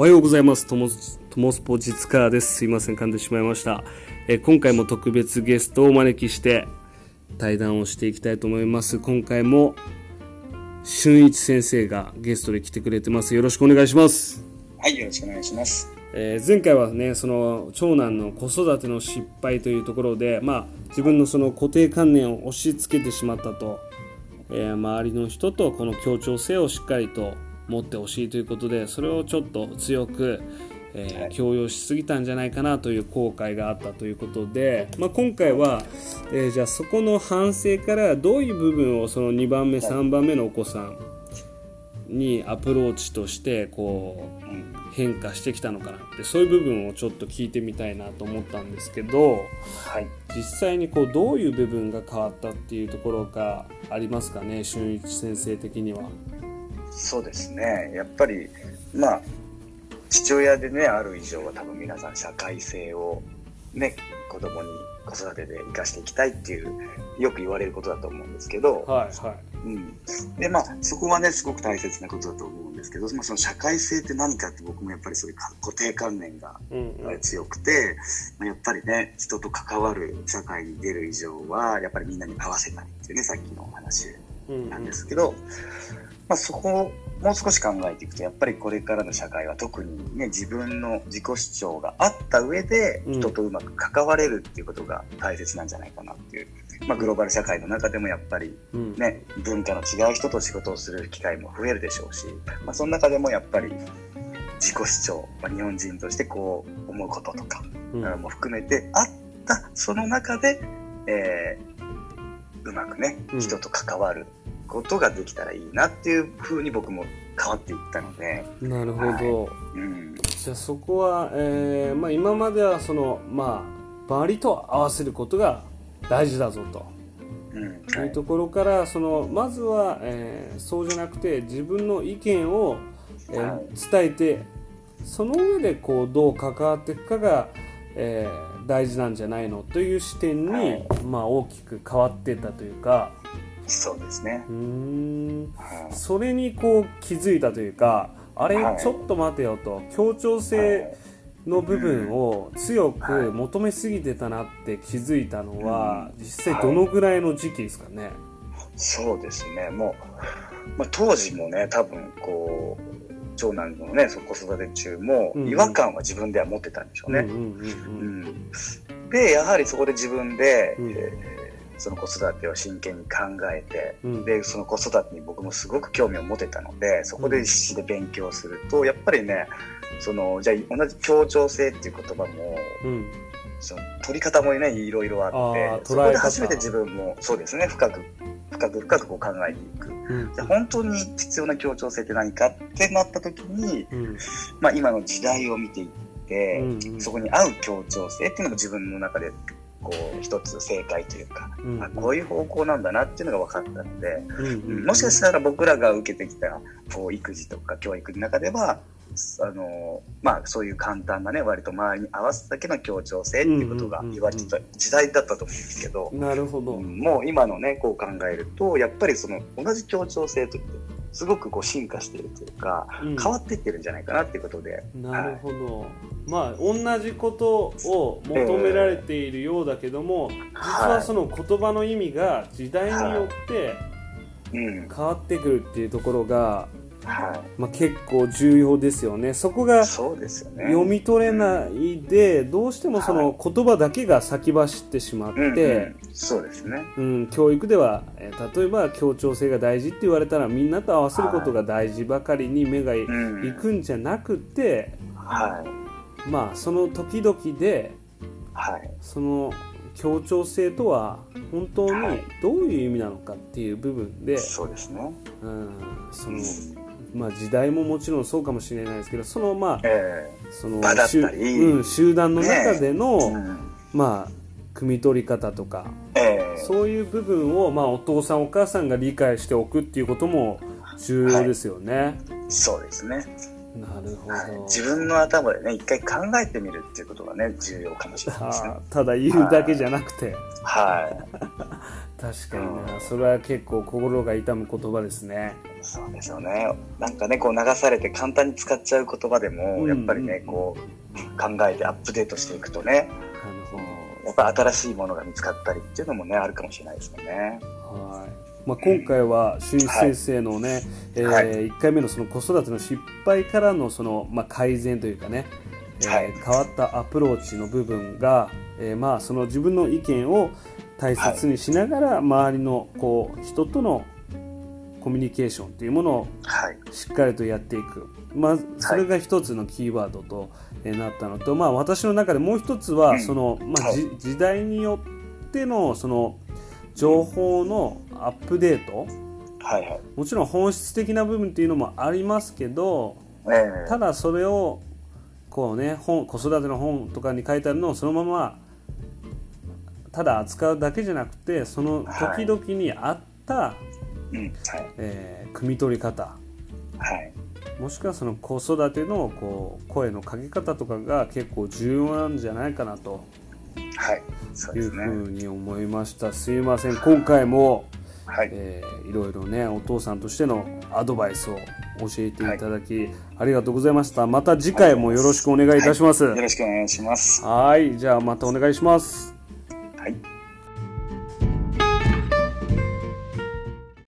おはようございます。とも、ともスポ実家です。すいません、噛んでしまいました。えー今回も特別ゲストをお招きして対談をしていきたいと思います。今回も俊一先生がゲストで来てくれてます。よろしくお願いします。はい、よろしくお願いします。えー前回はねその長男の子育ての失敗というところで、まあ、自分のその固定観念を押し付けてしまったと、えー周りの人とこの協調性をしっかりと持ってほしいということでそれをちょっと強く、えーはい強要しすぎたんじゃないかなという後悔があったということで、まあ、今回は、えーじゃあそこの反省からどういう部分をその2番目3番目のお子さんにアプローチとしてこううん、変化してきたのかなってそういう部分をちょっと聞いてみたいなと思ったんですけどはい。実際にこうどういう部分が変わったっていうところがありますかね俊一先生的には。そうですね。やっぱり、まあ、父親でね、ある以上は多分皆さん社会性をね、子供に子育てで生かしていきたいっていう、よく言われることだと思うんですけど、はいはうん。で、まあ、そこはね、すごく大切なことだと思うんですけど、まあ、その社会性って何かって僕もやっぱりそういう固定観念がい。うんうん強くて、まあやっぱりね、人と関わる社会に出る以上は、やっぱりみんなに合わせたいっていうね、さっきのお話うんなんですけど、まあ、そこをもう少し考えていくとやっぱりこれからの社会は特にね自分の自己主張があった上でうん。人とうまく関われるっていうことが大切なんじゃないかなっていう、まあ、グローバル社会の中でもやっぱりうん。ね文化の違う人と仕事をする機会も増えるでしょうし、まあ、その中でもやっぱり自己主張、まあ、日本人としてこう思うこととかうん。も含めてあったその中で、えーうまくねうん。人と関わることができたらいいなっていうふうに僕も変わっていったので、なるほど、うん、じゃあそこは、えーまあ、今まではそのまあ周りと合わせることが大事だぞと。うん。とはい。いうところからそのまずは、えーそうじゃなくて自分の意見を、えーはい。伝えてその上でこうどう関わっていくかが、えー大事なんじゃないのという視点に、はい。まあ、大きく変わっていったというかそうですね。うー、ん。はい。それにこう気づいたというかあれ、はい。ちょっと待てよと。協調性の部分を強くはい。求めすぎてたなって気づいたのは、うん。実際どのぐらいの時期ですかね？そうですね。もう、まあ、当時もね多分こう長男のねそ子育て中も違和感は自分では持ってたんでしょうね、でやはりそこで自分で、うん。えーその子育てを真剣に考えて、うん。でその子育てに僕もすごく興味を持てたのでそこで必死で勉強すると、やっぱりねそのじゃあ同じ協調性っていう言葉もうん。その取り方もねいろいろあってそこで初めて自分もそうですね深く深く深くこう考えていく。うん。じゃあ本当に必要な協調性って何かってなった時に、うん。まあ、今の時代を見ていって、そこに合う協調性っていうのも自分の中でこう一つ正解というか、うんあこういう方向なんだなっていうのが分かったので、うんうんもしかしたら僕らが受けてきたこう育児とか教育の中ではあのまあそういう簡単なね割と周りに合わせただけの協調性っていうことが言われてた時代だったと思うんですけど、なるほど、うんもう今のねこう考えるとやっぱりその同じ協調性とってすごくこう進化しているというか、うん。変わっていってるんじゃないかなっていうことで、なるほど、まあ同じことを求められているようだけども、実はその言葉の意味が時代によってうん。変わってくるっていうところが、はまあ、結構重要ですよね。そこが読み取れないでどうしてもその言葉だけが先走ってしまって、そうですね。うん、教育では、えー例えば協調性が大事って言われたらみんなと合わせることが大事ばかりに目がい,、うん。くんじゃなくてはい。まあその時々ではい。その協調性とは本当にはい。どういう意味なのかっていう部分で、そうですね、うんそのうんまあ、時代ももちろんそうかもしれないですけどそのまあえその集うん、集団の中での、え。うん。まあ汲み取り方とかええ。そういう部分を、まあ、お父さんお母さんが理解しておくっていうことも重要ですよね。そうですね、なるほど、はい、自分の頭でね一回考えてみるっていうことがね重要かもしれないですね。ただ言うだけじゃなくて、はい。確かにな。それは結構心が痛む言葉ですね。そうですよね。なんかね、こう流されて簡単に使っちゃう言葉でも、うんやっぱりね、うんこう考えてアップデートしていくとね、やっぱ新しいものが見つかったりっていうのもね、あるかもしれないですよね。はい。まあ、今回は俊一先生のね、えーはい。1回目のその子育ての失敗からのその、まあ、改善というかね、えーはい。変わったアプローチの部分が、えーまあ、その自分の意見を大切にしながら、周りのこう人とのコミュニケーションというものをはい。しっかりとやっていく、まあ、それが一つのキーワードとえーなったのと、まあ、私の中でもう一つは、うん。そのまあ、時代によってのその情報のアップデート。はいはい。もちろん本質的な部分っていうのもありますけどええ。ただそれをこうね本子育ての本とかに書いてあるのをそのままただ扱うだけじゃなくてその時々に合った、うん。はい。えー汲み取り方はい。もしくはその子育てのこう声のかけ方とかが結構重要なんじゃないかなとはい。そういうですね。ふうに思いましたすいません今回も、はい。えーいろいろねお父さんとしてのアドバイスを教えていただき、ありがとうございましたまた次回もよろしくお願いいたしますよろしくお願いします。はいじゃあまたお願いします